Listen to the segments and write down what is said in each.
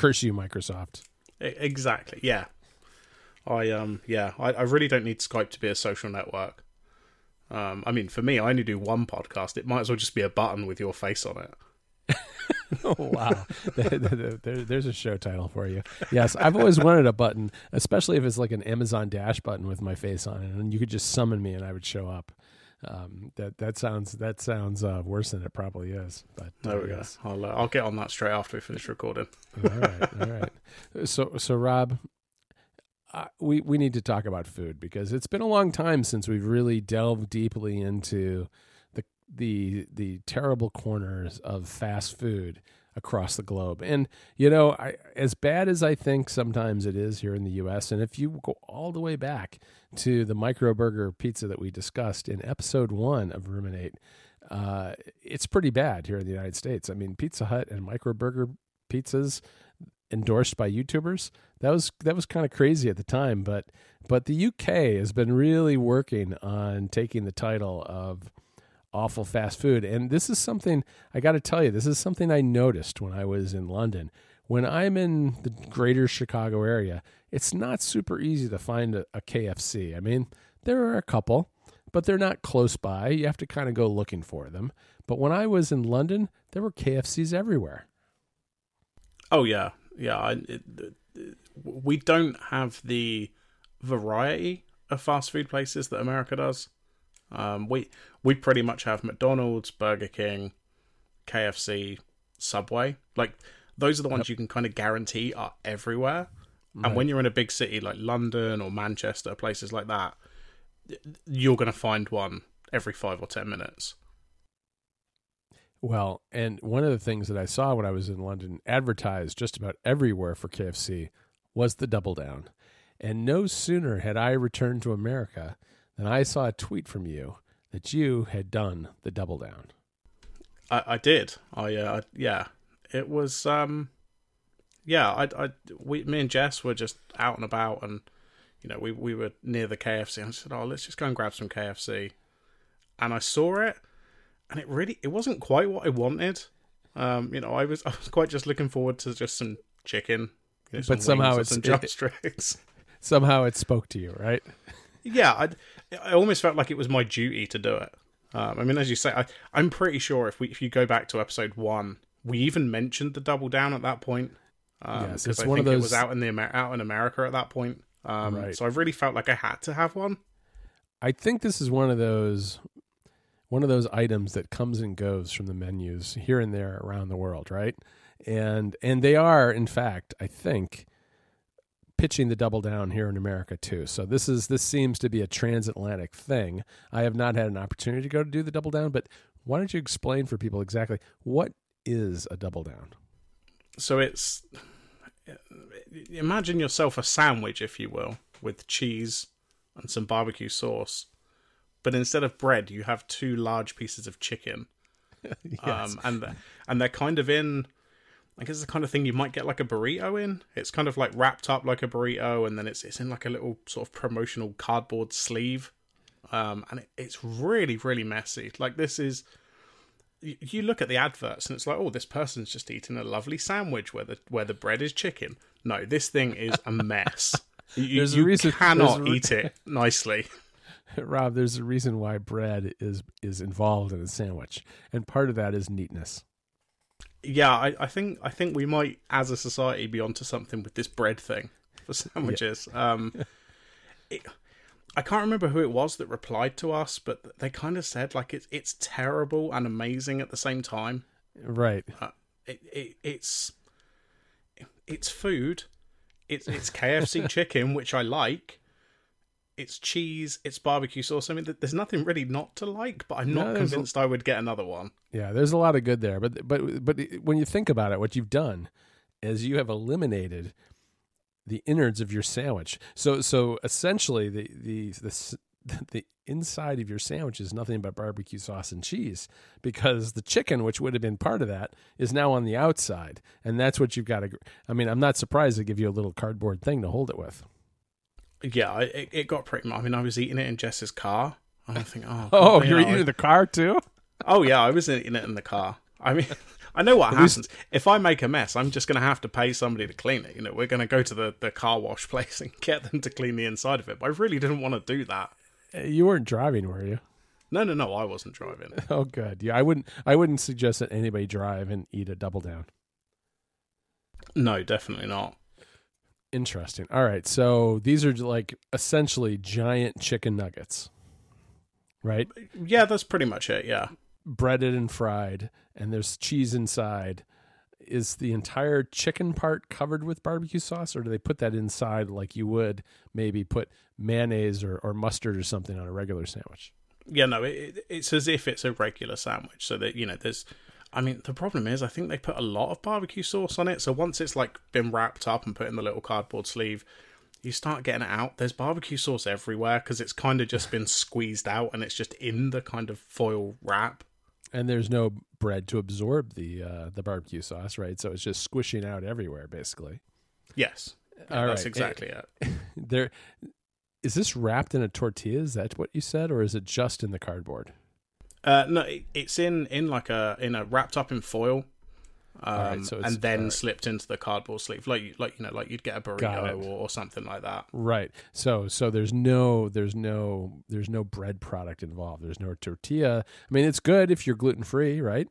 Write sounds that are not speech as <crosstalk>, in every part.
Curse you, Microsoft. Exactly. Yeah. I um yeah, I, I really don't need Skype to be a social network. Um, I mean, for me, I only do one podcast. It might as well just be a button with your face on it. <laughs> Oh wow, there- there- there's a show title for you. Yes, I've always wanted a button, especially if it's like an Amazon Dash button with my face on it, and you could just summon me and I would show up. Um, that that sounds that sounds uh, worse than it probably is. But uh, There we go. I'll uh, I'll get on that straight after we finish recording. all right, all right. <laughs> So, so Robb, uh, we we need to talk about food because it's been a long time since we've really delved deeply into the the the terrible corners of fast food across the globe. And you know, I, as bad as I think sometimes it is here in the U.S., and if you go all the way back to the micro burger pizza that we discussed in episode one of Ruminate. Uh, it's pretty bad here in the United States. I mean, Pizza Hut and micro burger pizzas endorsed by YouTubers. That was that was kind of crazy at the time, but but the UK has been really working on taking the title of awful fast food. And this is something I got to tell you, this is something I noticed when I was in London. When I'm in the greater Chicago area, it's not super easy to find a, a KFC. I mean, there are a couple, but they're not close by. You have to kind of go looking for them. But when I was in London, there were KFCs everywhere. Oh yeah, yeah. I, it, it, we don't have the variety of fast food places that America does. Um, we we pretty much have McDonald's, Burger King, KFC, Subway. Like those are the ones you can kind of guarantee are everywhere. And when you're in a big city like London or Manchester, places like that, you're going to find one every five or ten minutes. Well, and one of the things that I saw when I was in London advertised just about everywhere for KFC was the double down. And no sooner had I returned to America than I saw a tweet from you that you had done the double down. I, I did. I uh, yeah. It was um, yeah. I I we me and Jess were just out and about, and you know we we were near the KFC. And I said, oh, let's just go and grab some KFC. And I saw it, and it really it wasn't quite what I wanted. Um, you know, I was I was quite just looking forward to just some chicken, you know, some But somehow it's- some <laughs> it- drumsticks. Somehow it spoke to you, right? Yeah, I I almost felt like it was my duty to do it. Um, I mean, as you say, I, I'm pretty sure if we if you go back to episode one, we even mentioned the double down at that point. Um, Yes, because it's I one of think it was out in the Amer- out in America at that point. Um, Right. So I really felt like I had to have one. I think this is one of those one of those items that comes and goes from the menus here and there around the world, right? And and they are in fact, I think pitching the double down here in America too. So this is this seems to be a transatlantic thing. I have not had an opportunity to go to do the double down, but why don't you explain for people exactly what is a double down? So it's imagine yourself a sandwich, if you will, with cheese and some barbecue sauce, but instead of bread, you have two large pieces of chicken. <laughs> Um, and and they're kind of in. I guess it's the kind of thing you might get like a burrito in. It's kind of like wrapped up like a burrito, and then it's it's in like a little sort of promotional cardboard sleeve. Um, and it, it's really really messy. Like this is. You, you look at the adverts and it's like, oh, this person's just eating a lovely sandwich where the where the bread is chicken. No, this thing is a mess. <laughs> You, There's a reason- cannot a eat it <laughs> nicely. Robb, there's a reason why bread is is involved in a sandwich, and part of that is neatness. Yeah, I, I think I think we might, as a society, be onto something with this bread thing for <laughs> sandwiches. Um, <laughs> it, I can't remember who it was that replied to us, but they kind of said like it's it's terrible and amazing at the same time. Right. It, it it's it's food. It's it's KFC <laughs> chicken, which I like. It's cheese. It's barbecue sauce. I mean, there's nothing really not to like, but I'm not a- convinced I would get another one. Yeah, there's a lot of good there, but but but when you think about it, what you've done is you have eliminated the innards of your sandwich. So so essentially, the the the <laughs> the inside of your sandwich is nothing but barbecue sauce and cheese because the chicken, which would have been part of that, is now on the outside, and that's what you've got to. I mean, I'm not surprised they give you a little cardboard thing to hold it with. Yeah, it, it got pretty. Much. I mean, I was eating it in Jess's car. And I think, oh, Oh, you you're eating in the car too? Oh yeah, I was eating it in the car. I mean, <laughs> I know what happens. If I make a mess, I'm just going to have to pay somebody to clean it. You know, we're going to go to the, the car wash <laughs> place and get them to clean the inside of it. But I really didn't want to do that. Uh, You weren't driving, were you? No, no, no, I wasn't driving. <laughs> Oh, good. Yeah, I wouldn't. I wouldn't suggest that anybody drive and eat a double down. No, definitely not. Interesting. All right, so these are like essentially giant chicken nuggets, right? Yeah, that's pretty much it. Yeah. Breaded and fried, and there's cheese inside. Is the entire chicken part covered with barbecue sauce, or do they put that inside like you would maybe put mayonnaise or, or mustard or something on a regular sandwich? Yeah, no, it, it- it's as if it's a regular sandwich. So that, you know, there's. I mean, the problem is, I think they put a lot of barbecue sauce on it. So once it's like been wrapped up and put in the little cardboard sleeve, you start getting it out. There's barbecue sauce everywhere because it's kind of just been <laughs> squeezed out and it's just in the kind of foil wrap. And there's no bread to absorb the uh, the barbecue sauce, right? So it's just squishing out everywhere, basically. Yes, All that's right. exactly it. <laughs> There is this wrapped in a tortilla? Is that what you said, or is it just in the cardboard? Uh, no, it, it's in in like a in a wrapped up in foil, um, right, so and then alright. slipped into the cardboard sleeve, like you- like you know, like you'd get a burrito or, or something like that. Right. So so there's no there's no there's no bread product involved. There's no tortilla. I mean, it's good if you're gluten free, right?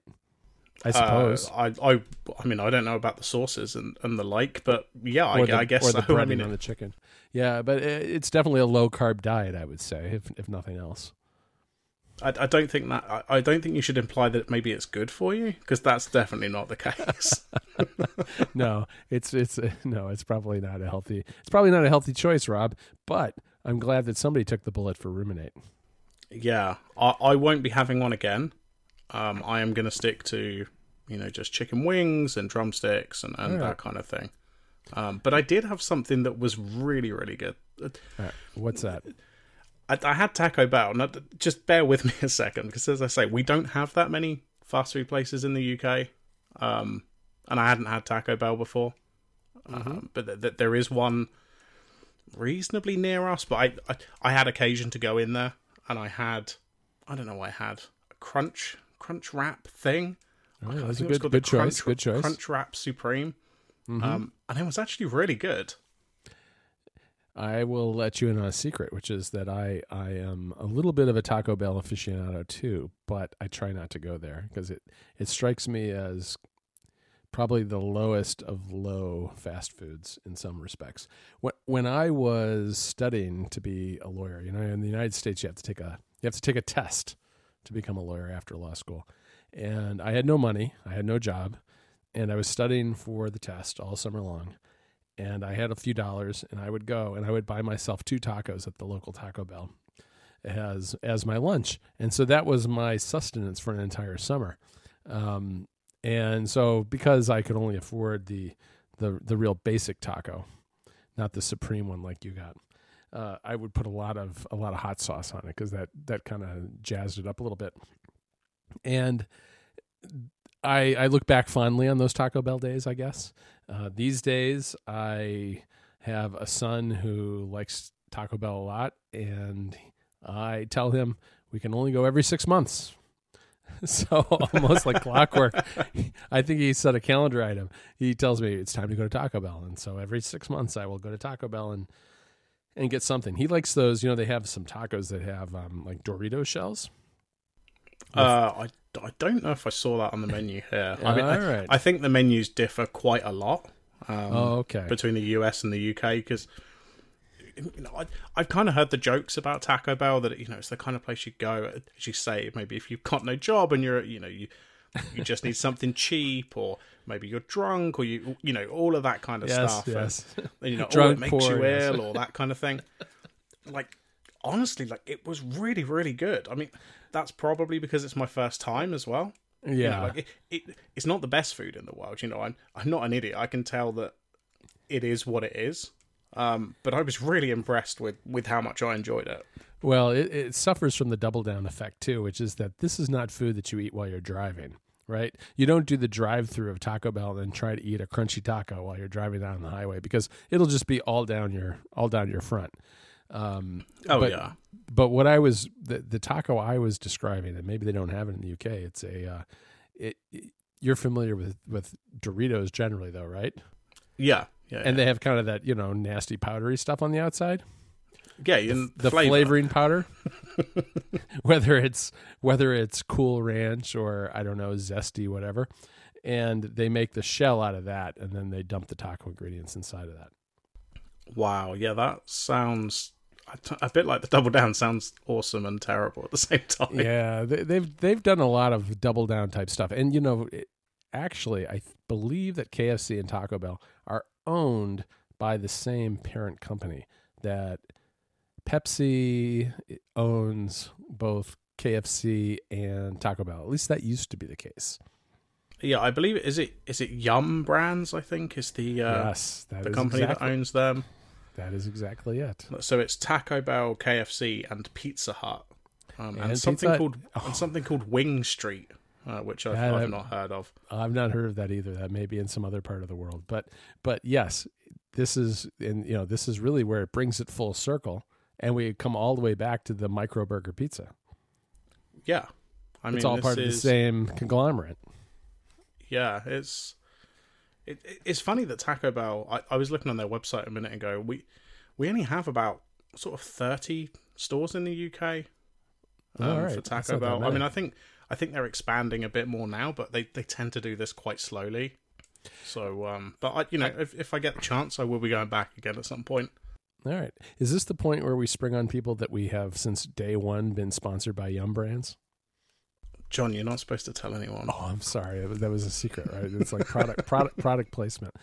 I suppose. Uh, I, I, I mean, I don't know about the sauces and, and the like, but yeah, I, the, I guess or the so. <laughs> I mean, on the chicken. Yeah, but it- it's definitely a low carb diet, I would say, if if nothing else. I, I don't think that I, I don't think you should imply that maybe it's good for you because that's definitely not the case. <laughs> no, it's it's <laughs> no, it's probably not a healthy. It's probably not a healthy choice, Robb. But I'm glad that somebody took the bullet for ruminate. yeah, I, I won't be having one again. Um, I am going to stick to you know just chicken wings and drumsticks and, and Alright. that kind of thing. Um, but I did have something that was really really good. Right, what's that? I, I had Taco Bell. Now, just bear with <laughs> me a second, because as I say, we don't have that many fast food places in the UK, um, and I hadn't had Taco Bell before. Um, but th- th- there is one reasonably near us. But I, I I had occasion to go in there, and I had I don't know I had a crunch crunch wrap thing. Oh, that's a think it was good good choice. Crunch, Good choice. Crunchwrap Supreme, Mhm. um, and it was actually really good. I will let you in on a secret, which is that I I am a little bit of a Taco Bell aficionado too, but I try not to go there because it it strikes me as probably the lowest of low fast foods in some respects. When when I was studying to be a lawyer, you know, in the United States, you have to take a you have to take a test to become a lawyer after law school, and I had no money, I had no job, and I was studying for the test all summer long and I had a few dollars, and I would go and I would buy myself two tacos at the local Taco Bell as as my lunch, and so that was my sustenance for an entire summer. Um, and so because I could only afford the the the real basic taco, not the supreme one like you got, uh, I would put a lot of a lot of hot sauce on it because that that kind of jazzed it up a little bit. And I I look back fondly on those Taco Bell days. I guess uh, these days I have a son who likes Taco Bell a lot, and I tell him we can only go every six months. <laughs> So <laughs> almost like clockwork. <laughs> I think he set a calendar item. He tells me it's time to go to Taco Bell, and so every six months I will go to Taco Bell and and get something. He likes those. You know, they have some tacos that have um, like Dorito shells. Uh, I, I don't know if I saw that on the menu here. I mean, I, I think the menus differ quite a lot um, oh, okay. between the US and the UK because you know I, I've kind of heard the jokes about Taco Bell that you know it's the kind of place you go as you say maybe if you've got no job and you're you know you you just need something cheap or maybe you're drunk or you you know all of that kind of yes, stuff yes. and, and, you know <laughs> Drunk, or it makes poor, you yes. ill or that kind of thing like honestly like it was really really good I mean that's probably because it's my first time as well yeah. you know, like it, it, it's not the best food in the world. You know, I'm I'm not an idiot. I can tell that it is what it is. Um, but I was really impressed with with how much I enjoyed it. Well, it, it suffers from the double down effect too, which is that this is not food that you eat while you're driving, right? You don't do the drive through of Taco Bell and then try to eat a crunchy taco while you're driving down the highway because it'll just be all down your all down your front. Um, Oh but, yeah, but what I was the, the taco I was describing, and maybe they don't have it in the UK. It's a uh, it, it you're familiar with with Doritos generally, though, right? Yeah, yeah, And they have kind of that you know nasty powdery stuff on the outside. yeah, and the flavor. flavoring powder <laughs> <laughs> whether it's whether it's cool ranch or i don't know zesty whatever and they make the shell out of that and then they dump the taco ingredients inside of that Wow, yeah, that sounds a bit like the double down. Sounds awesome and terrible at the <laughs> same time. yeah they, they've they've done a lot of double down type stuff and you know it, actually i believe that kfc and taco bell are owned by the same parent company that pepsi owns both kfc and taco bell at least that used to be the case Yeah, I believe it is it is it Yum Brands. I think is the uh, yes the company exactly, that owns them. That is exactly it So it's Taco Bell, KFC, and Pizza Hut, um, and, And something Pizza- called oh. and something called WingStreet, uh, which I've, That- I've not heard of. I've not heard of that either. That may be in some other part of the world, but but yes, this is and you know this is really where it brings it full circle, and we come all the way back to the micro burger pizza. Yeah, I mean it's all part of the same conglomerate. Yeah, it's it, it- it's funny that Taco Bell. I, I was looking on their website a minute ago. We we only have about sort of thirty stores in the UK um, All right, for Taco Bell. I mean, I think I think they're expanding a bit more now, but they, they tend to do this quite slowly. So, um, but I, you know, if if I get the chance, I will be going back again at some point. All right, is this the point where we spring on people that we have since day one been sponsored by Yum Brands? John, you're not supposed to tell anyone. Oh, I'm sorry, that was, a secret, right? It's like product product product placement.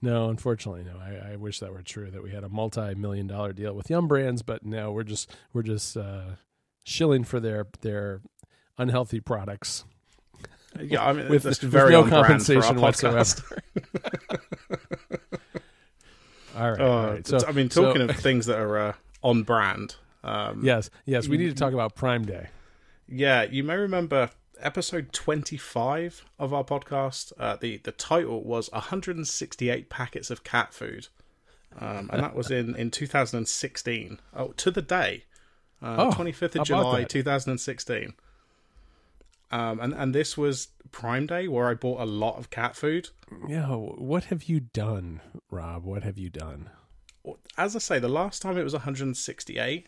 No, unfortunately, no. I, I wish that were true. That we had a multi-million dollar deal with Yum Brands, but no, we're just we're just uh, shilling for their their unhealthy products. Yeah, I mean, with- that's with very no on for our compensation podcast. <laughs> All right, Uh, all right. So I mean, so- talking of things that are uh, on brand. Um, yes, yes, we need to talk about Prime Day. Yeah, you may remember episode 25 of our podcast. Uh, the the title was 168 packets of cat food, um, and that was in in 2016. Oh, to the day, uh, Oh, 25th of July that? 2016. Um, and and this was Prime Day where I bought a lot of cat food. Yeah, what have you done, Robb? What have you done? As I say, the last time it was 168.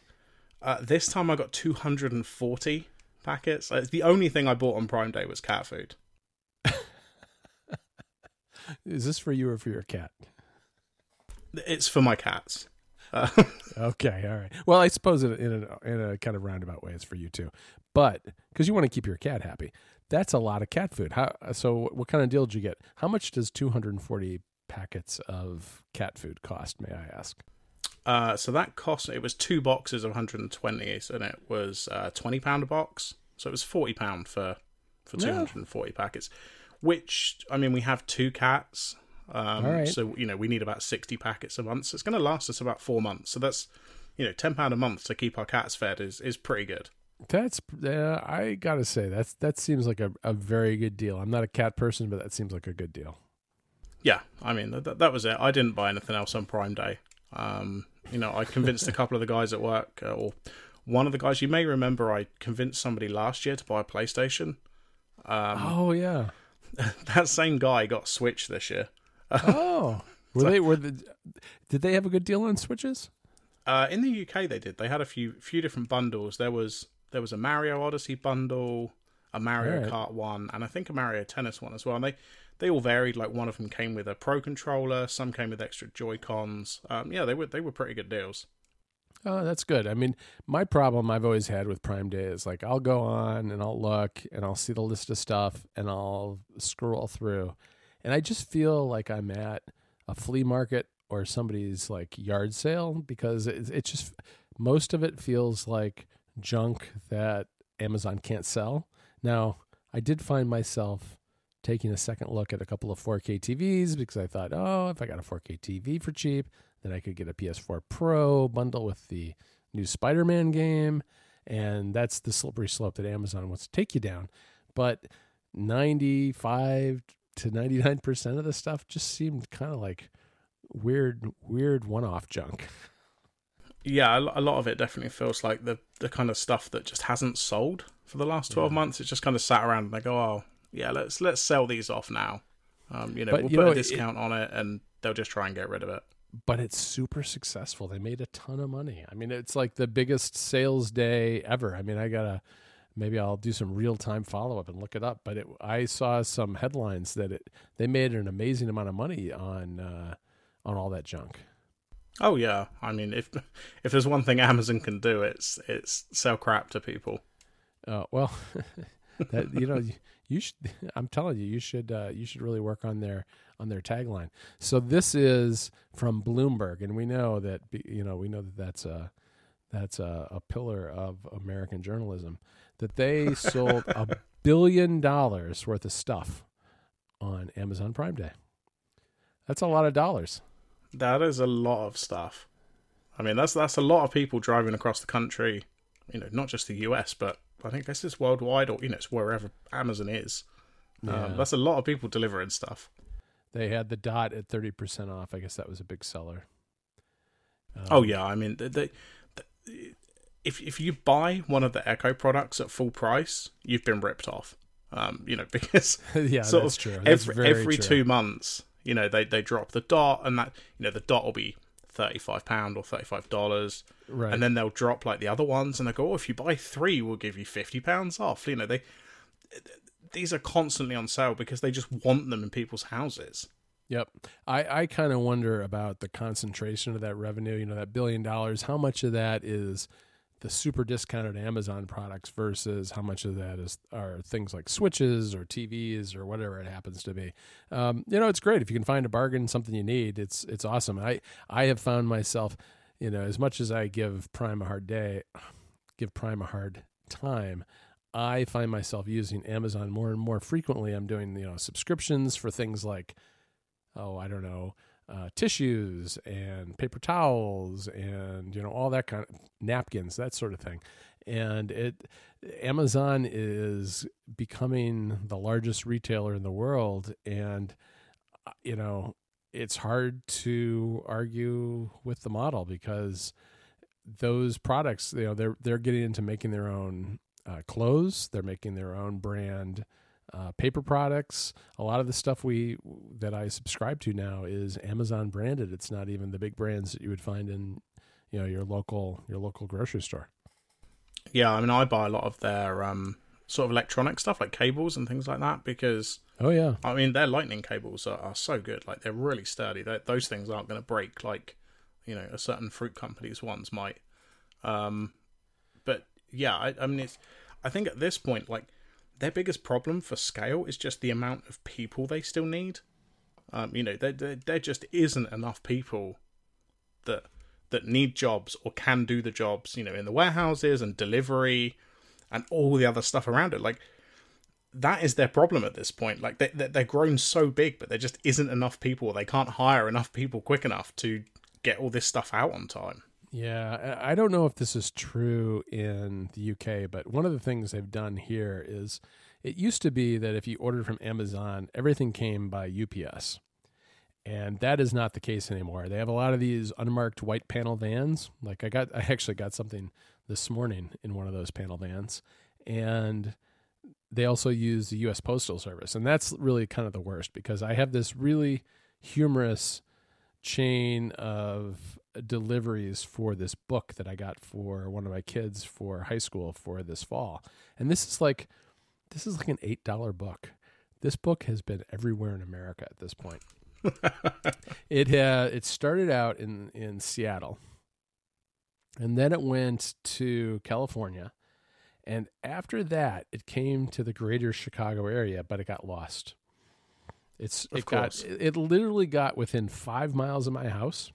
Uh, this time I got 240 packets. Uh, the only thing I bought on Prime Day was cat food. Is this for you or for your cat? It's for my cats. Uh, <laughs> Okay, all right. Well, I suppose in a, in a, in a kind of roundabout way, it's for you too, but because you want to keep your cat happy, that's a lot of cat food. How? So, what kind of deal did you get? How much does 240 packets of cat food cost? May I ask? Uh, so that cost it was two boxes of 120, and it was uh, 20 pound a box. So it was 40 pound for for Yeah. 240 packets. Which I mean, we have two cats, um, right. so you know we need about 60 packets a month. So it's going to last us about four months. So that's you know 10 pound a month to keep our cats fed is is pretty good. That's uh, I gotta say that's that seems like a, a very good deal. I'm not a cat person, but that seems like a good deal. Yeah, I mean that, that was it. I didn't buy anything else on Prime Day. Um, you know, I convinced a <laughs> couple of the guys at work, uh, or one of the guys. You may remember, I convinced somebody last year to buy a PlayStation. Um, oh yeah. <laughs> that same guy got Switch this year. <laughs> Oh, were they were the, did they have a good deal on switches? Uh, in the UK, they did. They had a few few different bundles. There was there was a Mario Odyssey bundle, a Mario Alright. Kart one, and I think a Mario Tennis one as well. And they they all varied. Like one of them came with a Pro controller, some came with extra Joy Cons. Um, yeah, they were they were pretty good deals. Oh, that's good. I mean, my problem I've always had with Prime Day is like I'll go on and I'll look and I'll see the list of stuff and I'll scroll through, and I just feel like I'm at a flea market or somebody's like yard sale because it, it just most of it feels like junk that Amazon can't sell. Now, I did find myself taking a second look at a couple of 4K TVs because I thought, oh, if I got a 4K TV for cheap, then I could get a PS4 Pro bundle with the new Spider-Man game, and that's the slippery slope that Amazon wants to take you down. But 95 to 99% of the stuff just seemed kind of like weird weird one-off junk. Yeah, a lot of it definitely feels like the the kind of stuff that just hasn't sold for the last twelve Yeah. months. It's just kind of sat around and they go, oh, yeah, let's let's sell these off now. Um, you know, But, we'll you put know, a it- discount on it, and they'll just try and get rid of it. but it's super successful. They made a ton of money. I mean, it's like the biggest sales day ever. I mean, I gotta maybe I'll do some real time follow up and look it up. But it, I saw some headlines that it they made an amazing amount of money on uh, on all that junk. Oh yeah, I mean, if <laughs> if there's one thing Amazon can do, it's it's sell crap to people. Uh, well, <laughs> that you know, you, should. <laughs> I'm telling you, you should. Uh, you should really work on their on their tagline. So this is from Bloomberg, and we know that you know we know that that's a that's a, a pillar of American journalism. That they <laughs> sold a billion dollars worth of stuff on Amazon Prime Day. That's a lot of dollars. That is a lot of stuff. I mean, that's that's a lot of people driving across the country. You know, not just the US, but I think this is worldwide, or you know, it's wherever Amazon is. Yeah. Um, that's a lot of people delivering stuff. They had the dot at thirty percent off. I guess that was a big seller. Um, Oh yeah, I mean, they, they, they- if if you buy one of the Echo products at full price, you've been ripped off. Um, you know, <laughs> because <laughs> yeah, sort that's of true. That's every every true. two months, you know, they they drop the dot, and that you know the dot will be thirty five pound or thirty five dollars, right? and then they'll drop like the other ones, and they go, oh, if you buy three, we'll give you fifty pounds off. You know, they these are constantly on sale because they just want them in people's houses. Yep. I, I kind of wonder about the concentration of that revenue, you know, that billion dollars. How much of that is the super discounted Amazon products versus how much of that is are things like switches or TVs or whatever it happens to be. Um, you know, it's great if you can find a bargain, something you need. It's it's awesome. I I have found myself, you know, as much as I give Prime a hard day, <sighs> give Prime a hard time. I find myself using Amazon more and more frequently. I'm doing you know subscriptions for things like oh, I don't know, uh, tissues and paper towels and you know all that kind of napkins, that sort of thing. And it Amazon is becoming the largest retailer in the world, and uh, you know it's hard to argue with the model because those products, you know, they're they're getting into making their own uh, clothes, they're making their own brand uh, paper products. A lot of the stuff we that I subscribe to now is Amazon branded. It's not even the big brands that you would find in you know your local your local grocery store. Yeah, I mean, I buy a lot of their um, sort of electronic stuff like cables and things like that because Oh yeah, I mean their lightning cables are, are so good. Like they're really sturdy. they those things aren't going to break like you know a certain fruit company's ones might. Um, but yeah, I, I mean it's. I think at this point, like their biggest problem for scale is just the amount of people they still need. Um, you know, there, there there just isn't enough people that that need jobs or can do the jobs. You know, in the warehouses and delivery and all the other stuff around it. Like that is their problem at this point. Like they, they they're grown so big, but there just isn't enough people. They can't hire enough people quick enough to get all this stuff out on time. Yeah. I don't know if this is true in the UK, but one of the things they've done here is it used to be that if you ordered from Amazon, everything came by UPS. And that is not the case anymore. They have a lot of these unmarked white panel vans. Like I got <laughs> I actually got something this morning in one of those panel vans. And they also use the US Postal Service. And that's really kind of the worst because I have this really humorous chain of deliveries for this book that I got for one of my kids for high school for this fall. And this is like this is like an $8 book. This book has been everywhere in America at this point. <laughs> it had it started out in in Seattle. And then it went to California. And after that, it came to the greater Chicago area, but it got lost. It's Of it got course. it it literally got within five miles of my house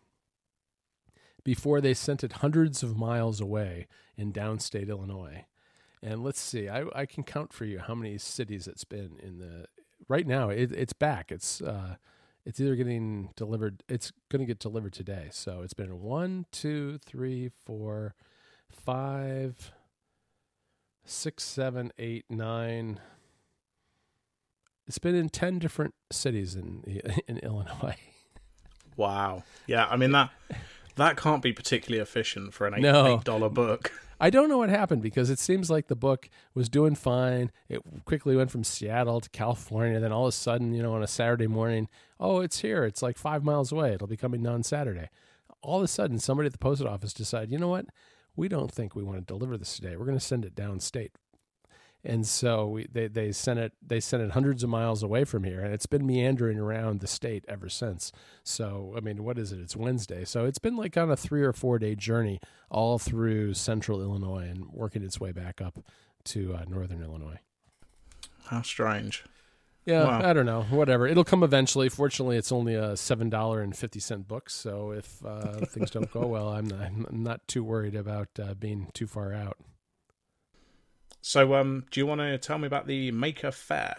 before they sent it hundreds of miles away in downstate Illinois. And let's see, I, I can count for you how many cities it's been in the. Right now, it, it's back. It's uh, it's either getting delivered. It's going to get delivered today. So it's been one, two, three, four, five, six, seven, eight, nine. It's been in ten different cities in <laughs> in Illinois. Wow. Yeah, I mean that that can't be particularly efficient for an eight No. eight dollar book. I don't know what happened because it seems like the book was doing fine. It quickly went from Seattle to California. Then all of a sudden, you know, on a Saturday morning, oh, it's here. It's like five miles away. It'll be coming on Saturday. All of a sudden, somebody at the post office decided, you know what? We don't think we want to deliver this today. We're going to send it downstate and so we, they they sent it they sent it hundreds of miles away from here, and it's been meandering around the state ever since. So I mean, what is it? It's Wednesday, so it's been like on a three or four day journey all through central Illinois and working its way back up to uh, northern Illinois. How strange. Yeah, wow. I don't know. Whatever. It'll come eventually. Fortunately, it's only a seven dollar and fifty cent book, so if uh, things don't go <laughs> well, I'm not, I'm not too worried about uh, being too far out. So, um, do you want to tell me about the Maker Faire?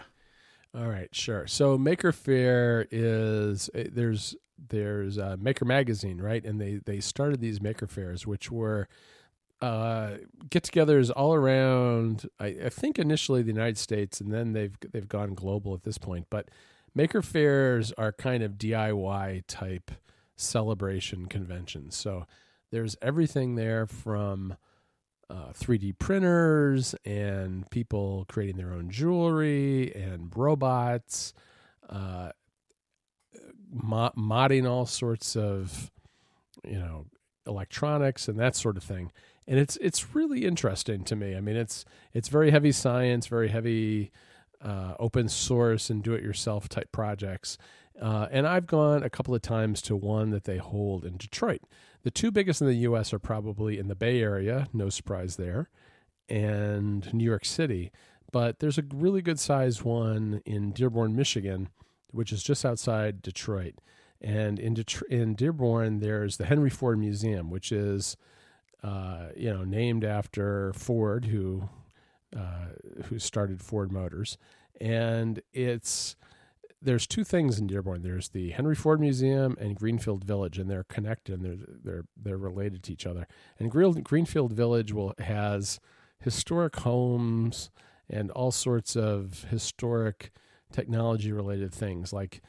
All right, sure. So, Maker Faire is eh, there's there's uh, Maker Magazine, right? And they they started these Maker Faires, which were uh, get-togethers all around. I, I think initially the United States, and then they've they've gone global at this point. But Maker Faires are kind of DIY type celebration conventions. So there's everything there from uh, 3D printers and people creating their own jewelry and robots, uh, mod- modding all sorts of, you know, electronics and that sort of thing. And it's it's really interesting to me. I mean, it's it's very heavy science, very heavy uh, open source and do it yourself type projects. Uh, and I've gone a couple of times to one that they hold in Detroit. The two biggest in the U.S. are probably in the Bay Area, no surprise there, and New York City. But there's a really good sized one in Dearborn, Michigan, which is just outside Detroit. And in, Detroit, in Dearborn, there's the Henry Ford Museum, which is, uh, you know, named after Ford, who uh, who started Ford Motors, and it's there's two things in Dearborn. There's the Henry Ford Museum and Greenfield Village, and they're connected and they're they're they're related to each other. And Greenfield Village will has historic homes and all sorts of historic technology related things. Like,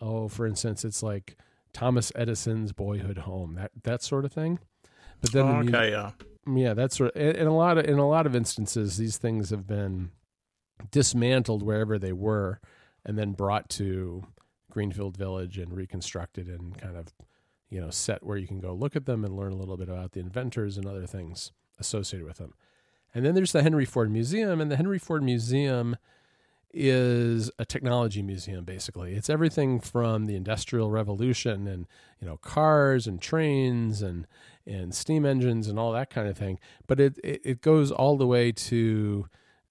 oh, for instance, it's like Thomas Edison's boyhood home, that that sort of thing. But then, oh, the okay, yeah, yeah, that's sort of in a lot of in a lot of instances, these things have been dismantled wherever they were and then brought to Greenfield Village and reconstructed and kind of, you know, set where you can go look at them and learn a little bit about the inventors and other things associated with them. And then there's the Henry Ford Museum, and the Henry Ford Museum is a technology museum basically. It's everything from the industrial revolution and you know cars and trains and and steam engines and all that kind of thing. But it it, it goes all the way to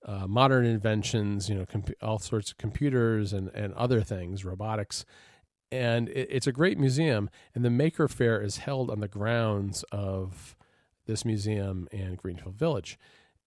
uh, modern inventions, you know, comp- all sorts of computers and, and other things, robotics. And it, it's a great museum. And the Maker Fair is held on the grounds of this museum and Greenfield Village.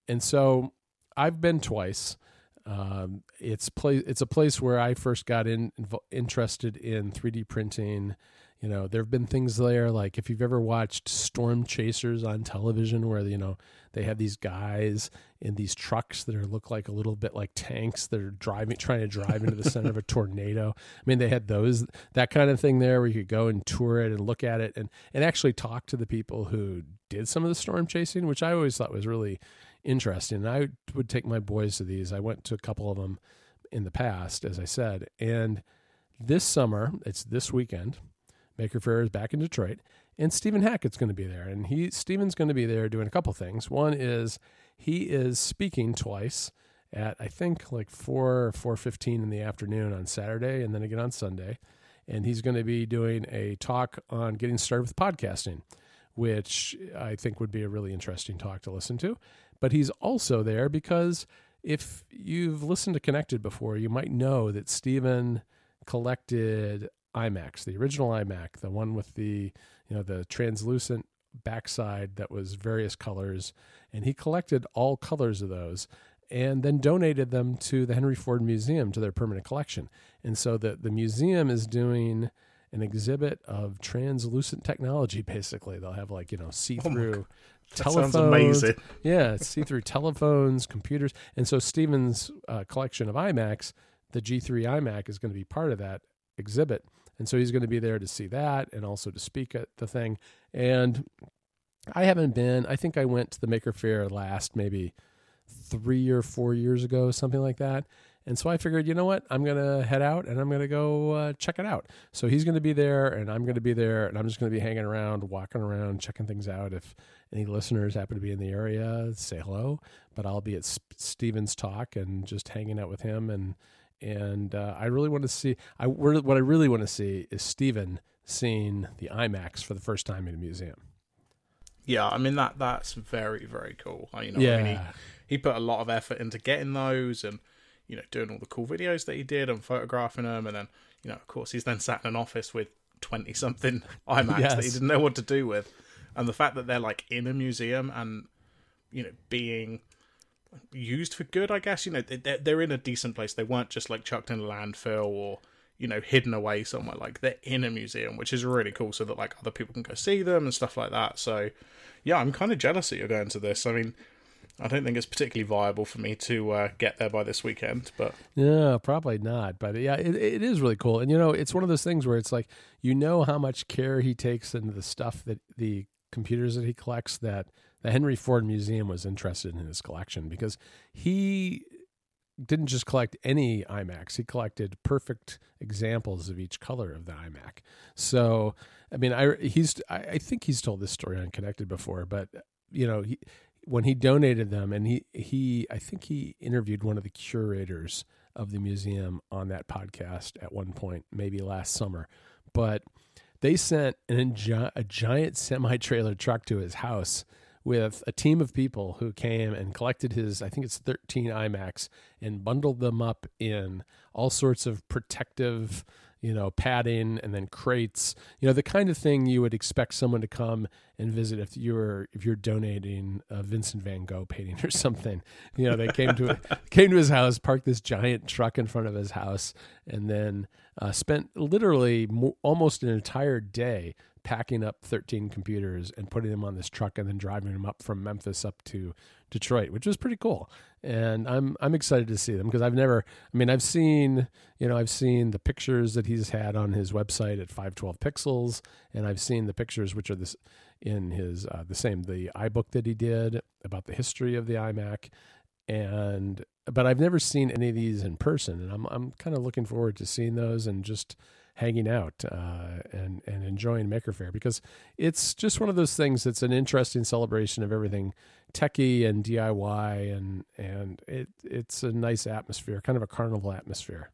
And so I've been twice. Um, it's place. It's a place where I first got in, interested in 3D printing you know, there have been things there like if you've ever watched Storm Chasers on television, where you know they have these guys in these trucks that are look like a little bit like tanks that are driving, trying to drive into the center of a <laughs> tornado. I mean, they had those that kind of thing there where you could go and tour it and look at it and and actually talk to the people who did some of the storm chasing, which I always thought was really interesting. And I would take my boys to these. I went to a couple of them in the past, as I said, and this summer, it's this weekend Maker Faire is back in Detroit, and Stephen Hackett's going to be there. And he Stephen's going to be there doing a couple things. One is he is speaking twice at I think like four four fifteen in the afternoon on Saturday, and then again on Sunday. And he's going to be doing a talk on getting started with podcasting, which I think would be a really interesting talk to listen to. But he's also there because if you've listened to Connected before, you might know that Stephen collected iMacs, the original iMac, the one with the you know the translucent backside that was various colors, and he collected all colors of those and then donated them to the Henry Ford Museum to their permanent collection. And so the the museum is doing an exhibit of translucent technology. Basically, they'll have like you know see through. Oh telephones. amazing. Yeah, see through telephones, computers. And so Stephen's uh, collection of iMacs, the G3 iMac, is going to be part of that exhibit. And so he's going to be there to see that and also to speak at the thing. And I haven't been. I think I went to the Maker Faire last maybe three or four years ago, something like that. And so I figured, you know what? I'm going to head out and I'm going to go uh, check it out. So he's going to be there and I'm going to be there and I'm just going to be hanging around, walking around, checking things out. If any listeners happen to be in the area, say hello. But I'll be at Stephen's talk and just hanging out with him. And and uh, I really want to see. I what I really want to see is Stephen seeing the iMacs for the first time in a museum. Yeah, I mean that that's very very cool. You know, yeah. I mean, he, he put a lot of effort into getting those and you know doing all the cool videos that he did and photographing them, and then you know of course he's then sat in an office with twenty something <laughs> iMacs yes. that he didn't know what to do with, and the fact that they're like in a museum and you know being used for good, I guess you know they're they're in a decent place. They weren't just like chucked in a landfill or you know hidden away somewhere. Like they're in a museum, which is really cool, so that like other people can go see them and stuff like that. So yeah, I'm kind of jealous that you're going to this. I mean, I don't think it's particularly viable for me to uh, get there by this weekend, but yeah, probably not. But yeah, it, it is really cool, and you know, it's one of those things where it's like you know how much care he takes into the stuff that the computers that he collects. That the Henry Ford Museum was interested in his collection because he didn't just collect any iMacs; he collected perfect examples of each color of the iMac. So, I mean, I he's I, I think he's told this story on Connected before, but you know, he when he donated them, and he he I think he interviewed one of the curators of the museum on that podcast at one point, maybe last summer, but they sent an, a giant semi trailer truck to his house with a team of people who came and collected his, I think it's 13 iMacs, and bundled them up in all sorts of protective you know, padding and then crates, you know, the kind of thing you would expect someone to come and visit if you're if you're donating a Vincent Van Gogh painting or <laughs> something. You know, they came to <laughs> came to his house, parked this giant truck in front of his house, and then uh, spent literally mo- almost an entire day packing up 13 computers and putting them on this truck and then driving them up from Memphis up to Detroit, which was pretty cool. And I'm I'm excited to see them because I've never I mean I've seen you know I've seen the pictures that he's had on his website at 512 pixels and I've seen the pictures which are this in his uh, the same the iBook that he did about the history of the iMac and but I've never seen any of these in person and I'm I'm kind of looking forward to seeing those and just hanging out uh, and and enjoying Maker Faire because it's just one of those things that's an interesting celebration of everything techie and DIY and and it it's a nice atmosphere, kind of a carnival atmosphere.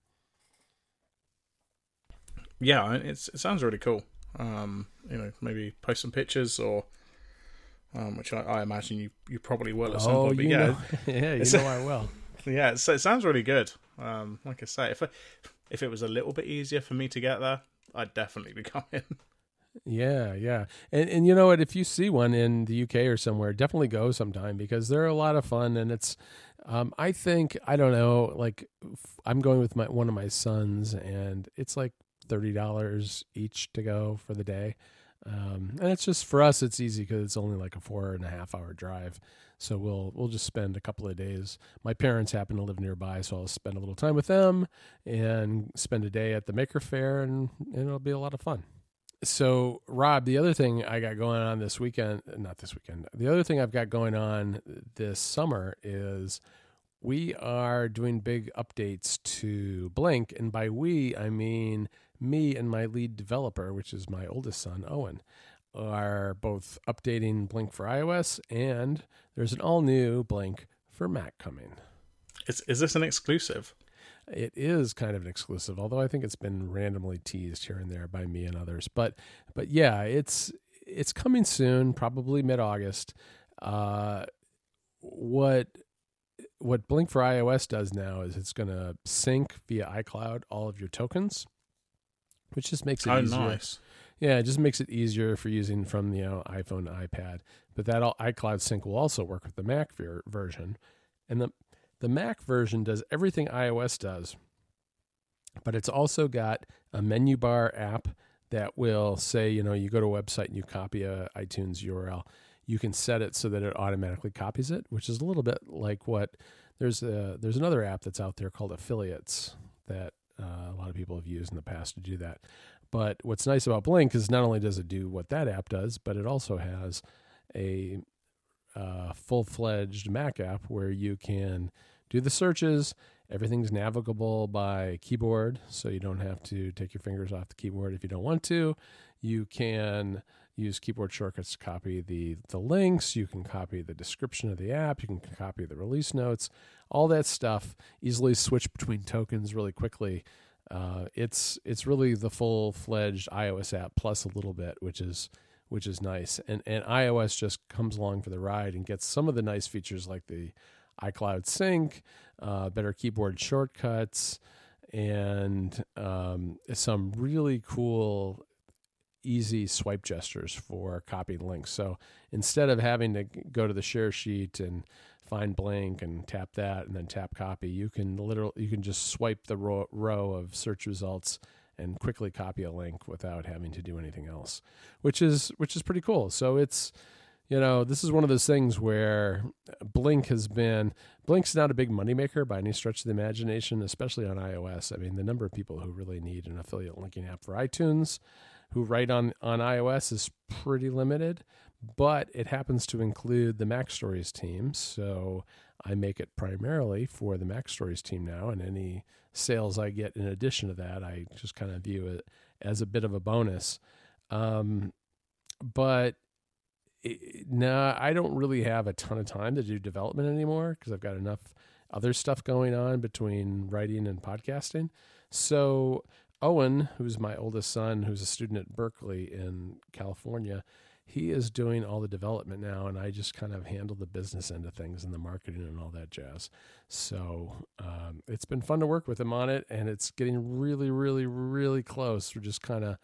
Yeah, it's it sounds really cool. Um, you know, maybe post some pictures or um, which I, I, imagine you you probably will at some oh, point. But yeah, know, <laughs> yeah, you know I will. <laughs> Yeah, it sounds really good. Um, like I say, if I, if it was a little bit easier for me to get there, I'd definitely be <laughs> coming. Yeah, yeah. And and you know what, if you see one in the UK or somewhere, definitely go sometime because they're a lot of fun and it's um, I think I don't know, like I'm going with my one of my sons and it's like thirty dollars each to go for the day. Um, and it's just for us, it's easy because it's only like a four and a half hour drive. So we'll we'll just spend a couple of days. My parents happen to live nearby, so I'll spend a little time with them and spend a day at the Maker Faire, and, and it'll be a lot of fun. So, Robb, the other thing I got going on this weekend, not this weekend, the other thing I've got going on this summer is we are doing big updates to Blink. And by we, I mean me and my lead developer, which is my oldest son, Owen are both updating Blink for iOS, and there's an all new Blink for Mac coming. Is is this an exclusive? It is kind of an exclusive, although I think it's been randomly teased here and there by me and others. But but yeah, it's it's coming soon, probably mid August. Uh, what what Blink for iOS does now is it's going to sync via iCloud all of your tokens, which just makes it oh, easier. Nice. Yeah, it just makes it easier for using from the you know, iPhone iPad. But that all, iCloud Sync will also work with the Mac ver- version, and the the Mac version does everything iOS does, but it's also got a menu bar app that will say, you know, you go to a website and you copy a iTunes URL. You can set it so that it automatically copies it, which is a little bit like what there's a there's another app that's out there called Affiliates that uh, a lot of people have used in the past to do that. But what's nice about Blink is not only does it do what that app does, but it also has a uh, full fledged Mac app where you can do the searches. Everything's navigable by keyboard, so you don't have to take your fingers off the keyboard if you don't want to. You can use keyboard shortcuts to copy the, the links. You can copy the description of the app. You can copy the release notes, all that stuff. Easily switch between tokens really quickly. Uh, it's it's really the full fledged iOS app plus a little bit, which is which is nice. And and iOS just comes along for the ride and gets some of the nice features like the iCloud sync, uh, better keyboard shortcuts, and um, some really cool easy swipe gestures for copying links. So instead of having to go to the share sheet and find Blink and tap that and then tap copy, you can literally you can just swipe the row, row of search results and quickly copy a link without having to do anything else, which is which is pretty cool. So it's you know this is one of those things where Blink has been Blink's not a big moneymaker by any stretch of the imagination, especially on iOS. I mean, the number of people who really need an affiliate linking app for iTunes who write on on iOS is pretty limited, but it happens to include the MacStories team. So I make it primarily for the MacStories team now, and any sales I get in addition to that, I just kind of view it as a bit of a bonus. Um, but no, I don't really have a ton of time to do development anymore because I've got enough other stuff going on between writing and podcasting. So Owen, who's my oldest son, who's a student at Berkeley in California, he is doing all the development now, and I just kind of handle the business end of things and the marketing and all that jazz. So um, it's been fun to work with him on it, and it's getting really, really, really close. We're just kind of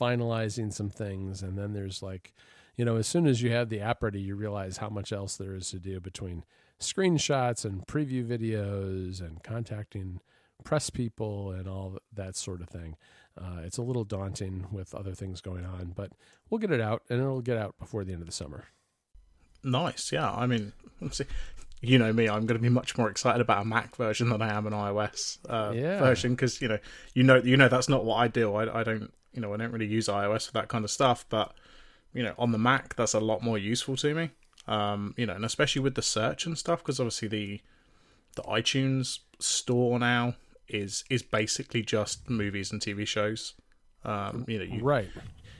finalizing some things, and then there's like, you know, as soon as you have the app ready, you realize how much else there is to do between screenshots and preview videos and contacting press people and all that sort of thing. Uh, it's a little daunting with other things going on, but we'll get it out, and it'll get out before the end of the summer. Nice, yeah. I mean, you know me, I'm going to be much more excited about a Mac version than I am an iOS uh, yeah. version because you know, you know, you know that's not what I do. I, I don't, you know, I don't really use iOS for that kind of stuff, but you know, on the Mac, that's a lot more useful to me. Um, you know, and especially with the search and stuff, because obviously the the iTunes store now is is basically just movies and TV shows. Um, you know, you, right?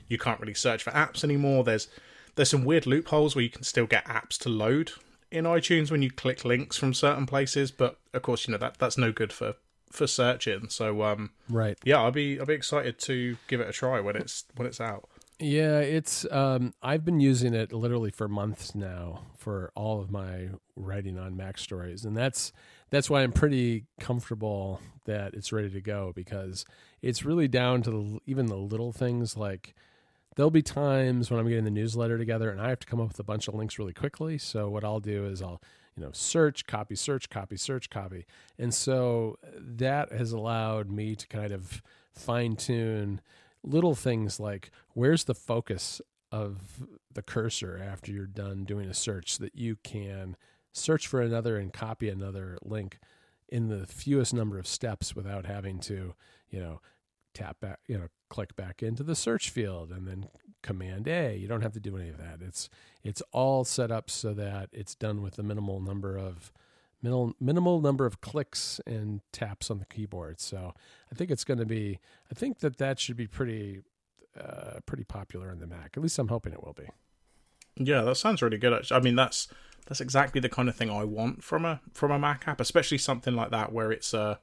You can't really search for apps anymore. There's there's some weird loopholes where you can still get apps to load in iTunes when you click links from certain places, but of course, you know that that's no good for for searching. So, um, right? Yeah, I'll be I'll be excited to give it a try when it's when it's out. Yeah, it's um, I've been using it literally for months now for all of my writing on MacStories, and that's that's why I'm pretty comfortable that it's ready to go because it's really down to the, even the little things like there'll be times when I'm getting the newsletter together and I have to come up with a bunch of links really quickly. So what I'll do is I'll you know search, copy, search, copy, search, copy, and so that has allowed me to kind of fine tune little things like where's the focus of the cursor after you're done doing a search so that you can search for another and copy another link in the fewest number of steps without having to, you know, tap back, you know, click back into the search field and then command A. You don't have to do any of that. It's it's all set up so that it's done with the minimal number of minimal minimal number of clicks and taps on the keyboard. So I think it's going to be. I think that that should be pretty uh, pretty popular in the Mac. At least I'm hoping it will be. Yeah, that sounds really good. Actually. I mean, that's that's exactly the kind of thing I want from a from a Mac app, especially something like that where it's a,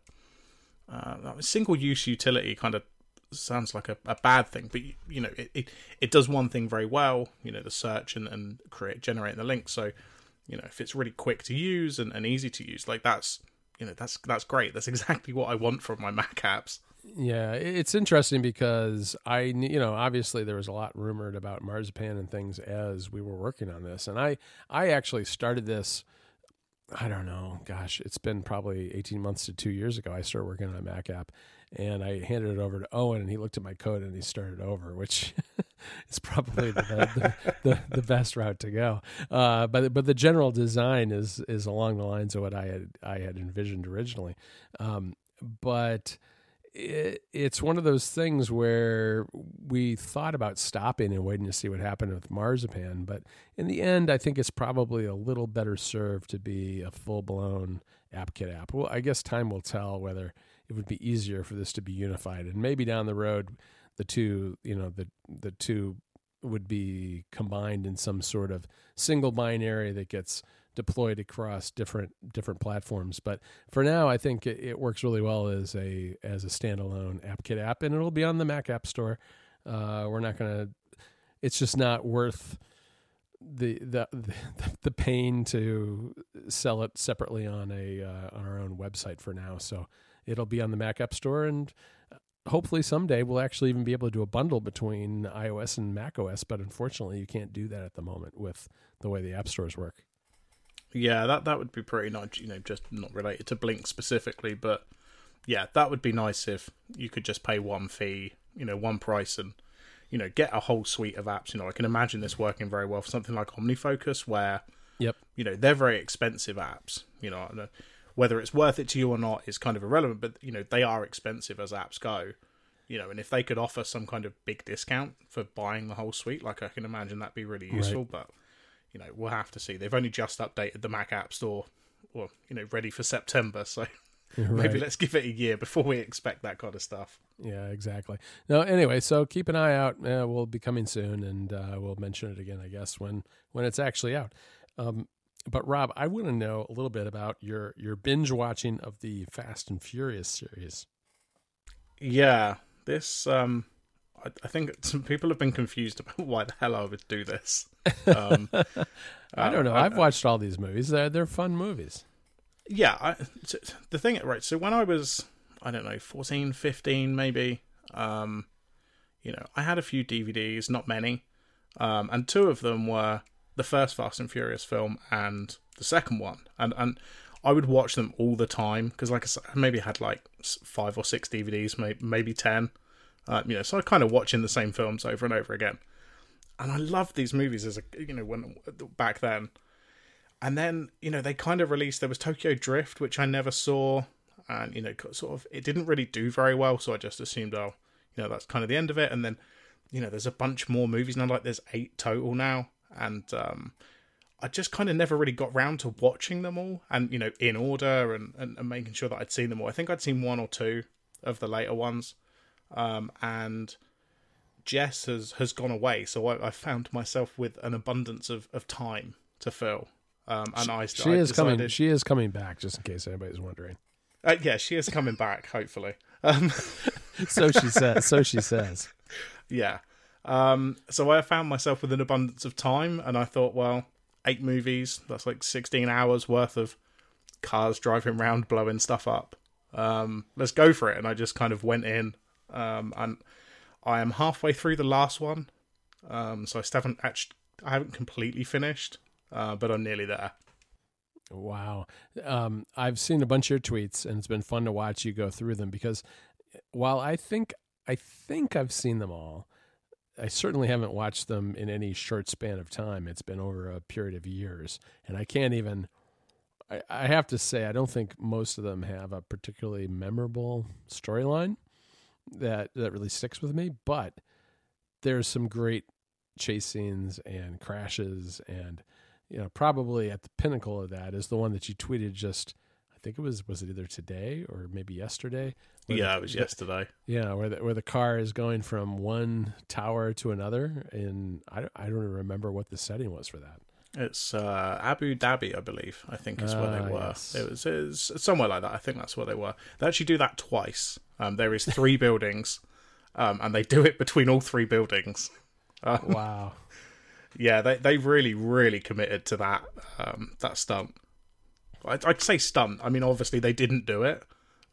uh, a single use utility. Kind of sounds like a, a bad thing, but you, you know it, it, it does one thing very well. You know the search and and create generating the link. So you know if it's really quick to use and, and easy to use, like that's you know that's that's great. That's <laughs> exactly what I want from my Mac apps. Yeah, it's interesting because I, you know, obviously there was a lot rumored about marzipan and things as we were working on this, and I, I actually started this. I don't know, gosh, it's been probably eighteen months to two years ago. I started working on a Mac app, and I handed it over to Owen, and he looked at my code and he started over, which <laughs> is probably the, the, the, the, best route to go. Uh, but but the general design is is along the lines of what I had I had envisioned originally, um, but it, it's one of those things where we thought about stopping and waiting to see what happened with marzipan, but in the end, I think it's probably a little better served to be a full blown AppKit app. Well, I guess time will tell whether it would be easier for this to be unified, and maybe down the road, the two, you know, the the two would be combined in some sort of single binary that gets deployed across different different platforms. But for now, I think it, it, works really well as a as a standalone AppKit app, and it'll be on the Mac App Store. Uh, we're not gonna. It's just not worth the the <laughs> the pain to sell it separately on a uh, on our own website for now. So it'll be on the Mac App Store, and uh, hopefully someday we'll actually even be able to do a bundle between iOS and Mac OS. But unfortunately, you can't do that at the moment with the way the app stores work. Yeah, that that would be pretty nice. You know, just not related to Blink specifically, but yeah, that would be nice if you could just pay one fee, you know, one price, and you know, get a whole suite of apps. You know, I can imagine this working very well for something like OmniFocus, where yep, you know, they're very expensive apps. You know, uh, whether it's worth it to you or not is kind of irrelevant, but you know, they are expensive as apps go. You know, and if they could offer some kind of big discount for buying the whole suite, like I can imagine that'd be really useful. Right. But you know, we'll have to see. They've only just updated the Mac App Store, or you know, ready for September. So <laughs> right. maybe let's give it a year before we expect that kind of stuff. Yeah, exactly. No, anyway, so keep an eye out. Uh, we'll be coming soon, and uh, we'll mention it again, I guess, when when it's actually out. Um, but Robb, I want to know a little bit about your your binge watching of the Fast and Furious series. Yeah, this um, I, I, think some people have been confused about <laughs> why the hell I would do this. Um, <laughs> I don't know. Uh, I've watched all these movies. They're they're fun movies. Yeah, I, the thing right. So when I was I don't know 14, 15 maybe, um, you know, I had a few DVDs, not many, um, and two of them were the first Fast and Furious film and the second one, and and I would watch them all the time because, like I said, I maybe had like five or six DVDs, maybe maybe ten. Uh, you know, so I kind of watching the same films over and over again, and I loved these movies as a you know when back then. And then you know they kind of released there was Tokyo Drift, which I never saw, and you know sort of it didn't really do very well, so I just assumed oh you know that's kind of the end of it. And then you know there's a bunch more movies now, like there's eight total now, and um, I just kind of never really got round to watching them all and you know in order and, and, and making sure that I'd seen them all. I think I'd seen one or two of the later ones um, and Jess has has gone away, so I, I, found myself with an abundance of, of time to fill. Um, and she, I, she I is decided, coming. She is coming back, just in case anybody's wondering. Uh, yeah, she is coming back. Hopefully. <laughs> Um, so she says. So she says. <laughs> Yeah. Um, so I found myself with an abundance of time, and I thought, well, eight movies. That's like sixteen hours worth of cars driving around, blowing stuff up. Um, let's go for it. And I just kind of went in um, and I am halfway through the last one, um, so I still haven't actually I haven't completely finished, uh, but I'm nearly there. Wow, um, I've seen a bunch of your tweets, and it's been fun to watch you go through them because while I think I think I've seen them all. I certainly haven't watched them in any short span of time. It's been over a period of years, and I can't even. I, I have to say, I don't think most of them have a particularly memorable storyline that that really sticks with me. But there's some great chase scenes and crashes, and you know, probably at the pinnacle of that is the one that you tweeted just. I think it was was it either today or maybe yesterday. Yeah, the, it was yesterday. Yeah, where the, where the car is going from one tower to another, and I don't, I don't remember what the setting was for that. It's uh, Abu Dhabi, I believe. I think is where they ah, were. Yes. It, was, it was somewhere like that. I think that's where they were. They actually do that twice. Um, there is three <laughs> buildings, um, and they do it between all three buildings. Um, wow. <laughs> Yeah, they they really really committed to that um, that stunt. I'd, I'd, say stunt. I mean, obviously they didn't do it.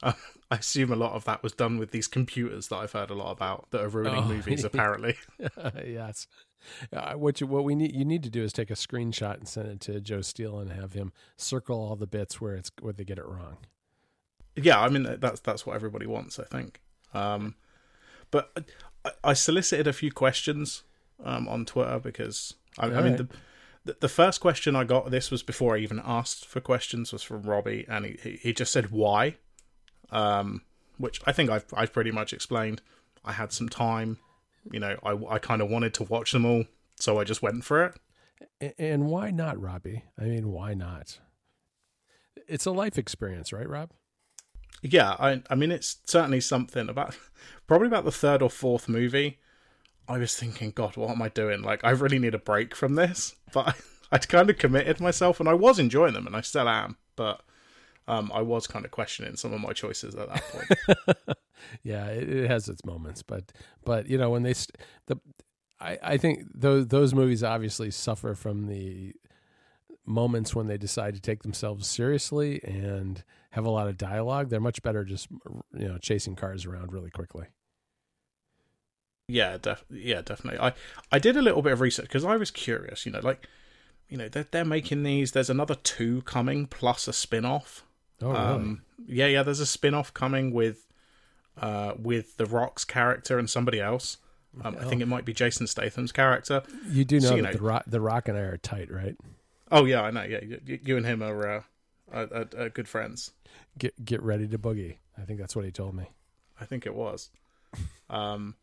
Uh, <laughs> I assume a lot of that was done with these computers that I've heard a lot about that are ruining oh, <laughs> movies. Apparently, <laughs> yes. Uh, what you, what we need you need to do is take a screenshot and send it to Joe Steele and have him circle all the bits where it's where they get it wrong. Yeah, I mean that's that's what everybody wants, I think. Um, but I, I, solicited a few questions um, on Twitter because I, I mean the, the first question I got this was before I even asked for questions was from Robbie and he he just said why, um, which I think I've I've pretty much explained. I had some time, you know, I I kind of wanted to watch them all, so I just went for it. And why not, Robbie? I mean, why not? It's a life experience, right, Robb? Yeah, I I mean it's certainly something about <laughs> probably about the third or fourth movie. I was thinking, God, what am I doing? Like, I really need a break from this. <laughs> But I'd kind of committed myself, and I was enjoying them, and I still am. But um, I was kind of questioning some of my choices at that point. <laughs> yeah, it, it, has its moments, but but you know when they st- the I I think those those movies obviously suffer from the moments when they decide to take themselves seriously and have a lot of dialogue. They're much better just you know chasing cars around really quickly. Yeah, def- yeah, definitely. I I did a little bit of research because I was curious. You know, like you know they're they're making these. There's another two coming plus a spin off. Oh, really? Um, yeah, yeah. There's a spin off coming with uh with the Rock's character and somebody else. Um, I think it might be Jason Statham's character. You do know so, you that know, the Rock, the Rock and I are tight, right? Oh yeah, I know. Yeah, you, you and him are, uh, are good friends. Get get ready to boogie. I think that's what he told me. I think it was. <laughs> um,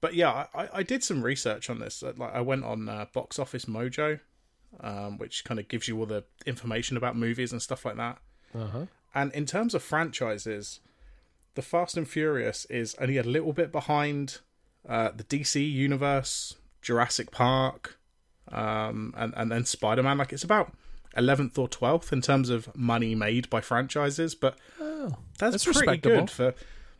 but yeah, I, I did some research on this. Like I went on uh, Box Office Mojo, um, which kind of gives you all the information about movies and stuff like that. Uh-huh. And in terms of franchises, the Fast and Furious is only a little bit behind uh, the DC universe, Jurassic Park, um, and and then Spider Man. Like it's about eleventh or twelfth in terms of money made by franchises, but oh, that's, that's pretty good for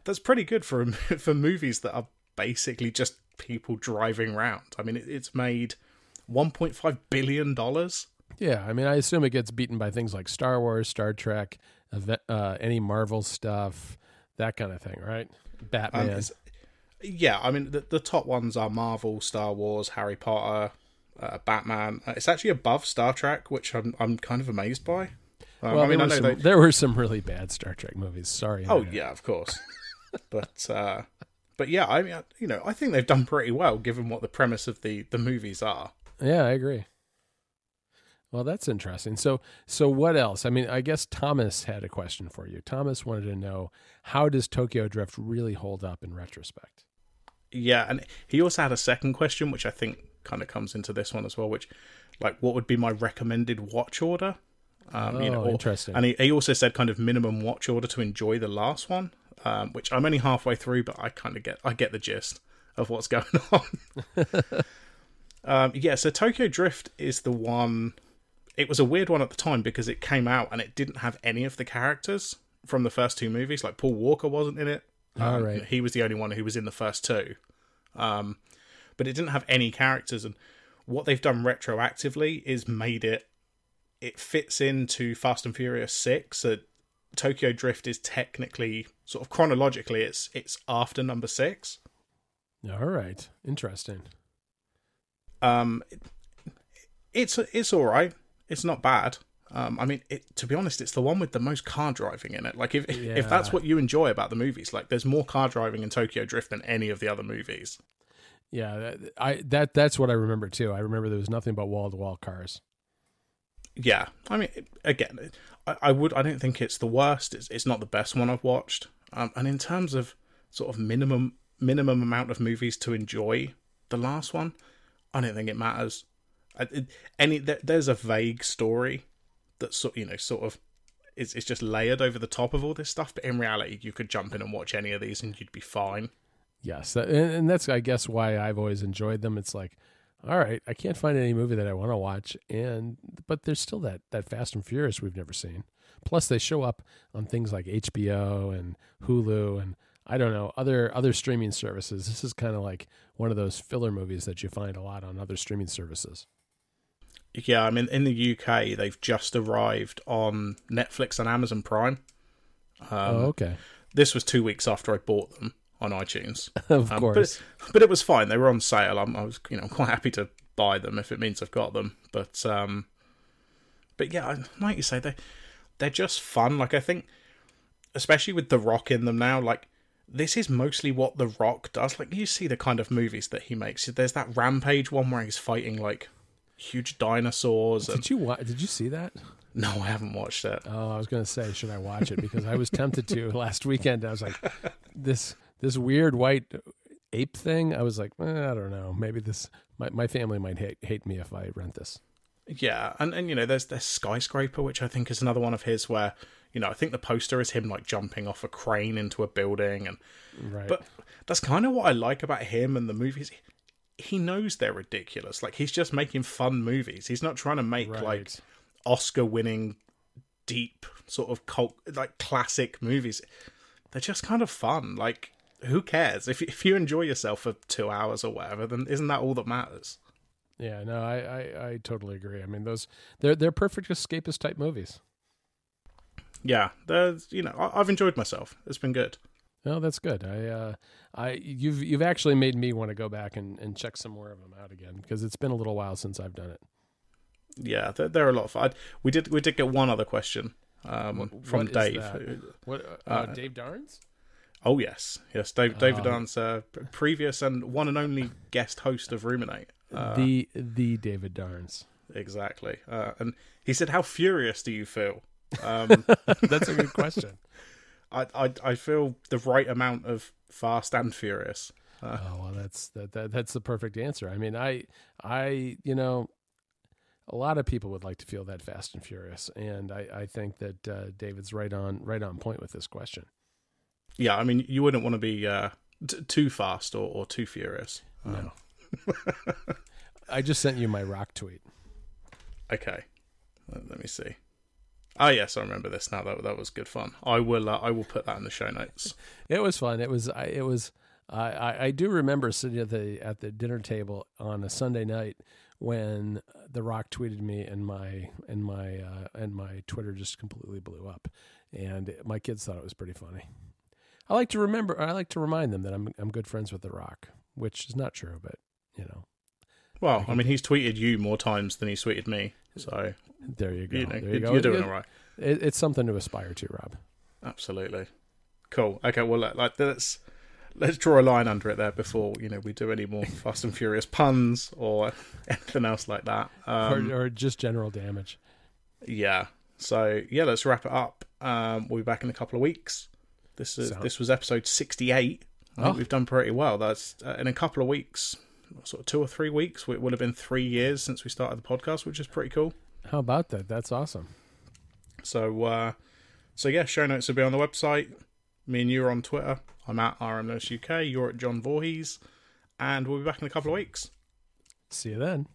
that's pretty good for <laughs> for movies that are basically just people driving around. I mean, it, it's made 1.5 billion dollars. Yeah, I mean, I assume it gets beaten by things like Star Wars, Star Trek, uh, any Marvel stuff, that kind of thing, right? Batman. Um, yeah, I mean, the, the top ones are Marvel, Star Wars, Harry Potter, uh, Batman. Uh, it's actually above Star Trek, which I'm I'm kind of amazed by. Um, well, I mean, there, I some, they... there were some really bad Star Trek movies. Sorry. Oh yeah, of course. <laughs> but uh, but yeah, I mean, you know, I think they've done pretty well given what the premise of the the movies are. Yeah, I agree. Well, that's interesting. So, so what else? I mean, I guess Thomas had a question for you. Thomas wanted to know how does Tokyo Drift really hold up in retrospect? Yeah, and he also had a second question, which I think kind of comes into this one as well. Which, like, what would be my recommended watch order? Um, oh, you know, or, interesting. And he, he also said kind of minimum watch order to enjoy the last one um, which I'm only halfway through, but I kind of get I get the gist of what's <laughs> going on. <laughs> um, yeah, so Tokyo Drift is the one. It was a weird one at the time because it came out and it didn't have any of the characters from the first two movies. Like Paul Walker wasn't in it. Um, right. He was the only one who was in the first two. Um, but it didn't have any characters, and what they've done retroactively is made it. It fits into Fast and Furious Six. So Tokyo Drift is technically sort of chronologically it's it's after number 6. All right. Interesting. Um it's it's all right. It's not bad. Um, I mean, it, to be honest, it's the one with the most car driving in it. Like, if yeah. if that's what you enjoy about the movies, like, there's more car driving in Tokyo Drift than any of the other movies. Yeah, I that that's what I remember too. I remember there was nothing but wall to wall cars. Yeah, I mean, again, I, I would. I don't think it's the worst. It's it's not the best one I've watched. Um, and in terms of sort of minimum minimum amount of movies to enjoy the last one, I don't think it matters. I, it, any there, there's a vague story that you know sort of is it's just layered over the top of all this stuff. But in reality, you could jump in and watch any of these and you'd be fine. Yes, and that's I guess why I've always enjoyed them. It's like all right, I can't find any movie that I want to watch, and but there's still that that Fast and Furious we've never seen. Plus, they show up on things like HBO and Hulu, and I don't know other other streaming services. This is kind of like one of those filler movies that you find a lot on other streaming services. Yeah, I mean, in the UK, they've just arrived on Netflix and Amazon Prime. Um, oh, okay. This was two weeks after I bought them on iTunes. <laughs> of um, course, but, but, it was fine. They were on sale. I'm, i was, you know, quite happy to buy them if it means I've got them. But, um, but yeah, like you say, they they're just fun. Like I think, especially with The Rock in them now, like this is mostly what The Rock does. Like you see the kind of movies that he makes. There's that Rampage one where he's fighting like huge dinosaurs. Did and... you Did you see that? No, I haven't watched it. Oh, I was going to say, should I watch it? Because I was tempted to <laughs> last weekend. I was like, this this weird white ape thing. I was like, eh, I don't know. Maybe this my my family might hate hate me if I rent this. Yeah, and and you know, there's there's skyscraper, which I think is another one of his where you know I think the poster is him like jumping off a crane into a building, and Right. but that's kind of what I like about him and the movies. He knows they're ridiculous. Like he's just making fun movies. He's not trying to make right. like Oscar-winning, deep sort of cult like classic movies. They're just kind of fun. Like who cares if if you enjoy yourself for two hours or whatever? Then isn't that all that matters? Yeah, no, I, I, I totally agree. I mean, those they're they're perfect escapist type movies. Yeah, there's you know I, I've enjoyed myself. It's been good. No, that's good. I, uh, I, you've you've actually made me want to go back and, and check some more of them out again because it's been a little while since I've done it. Yeah, they're, they're a lot of fun. We did we did get one other question um, from Dave. What, uh, Uh, Dave Darns? Oh yes, yes, Dave, David. Dance, uh, previous and one and only guest host of Ruminate. Uh, the the David Darns. exactly, uh, and he said, "How furious do you feel?" Um, <laughs> That's a good question. I, I I feel the right amount of fast and furious. oh well, that's that, that that's the perfect answer. I mean, I I you know, a lot of people would like to feel that fast and furious, and I I think that uh, David's right on right on point with this question. Yeah, I mean, you wouldn't want to be uh, t- too fast or, or too furious. Um, No. <laughs> I just sent you my rock tweet. Okay, let, let me see. Oh yes, I remember this now. That that was good fun. I will uh, I will put that in the show notes. <laughs> It was fun. It was. I, it was. I, I, I do remember sitting at the at the dinner table on a Sunday night when The Rock tweeted me and my and my uh, and my Twitter just completely blew up, and my kids thought it was pretty funny. I like to remember. I like to remind them that I'm I'm good friends with The Rock, which is not true, but you know, Well, I mean, he's tweeted you more times than he's tweeted me, so there you go. you know there you go. you're doing It- all right. it- it's something to aspire to, Robb. Absolutely, cool. Okay, well, like let's let's draw a line under it there before you know we do any more <laughs> Fast and Furious puns or <laughs> anything else like that. Um, or, or just general damage. Yeah. So yeah, let's wrap it up. Um, we'll be back in a couple of weeks. This is Sound- this was episode sixty-eight. I think Oh. we've done pretty well. That's uh, in a couple of weeks, sort of two or three weeks. It would have been three years since we started the podcast, which is pretty cool. How about that? That's awesome. So uh, so yeah, show notes will be on the website. Me and you are on Twitter. I'm at RMNurse UK. You're at John Voorhees, and we'll be back in a couple of weeks. See you then.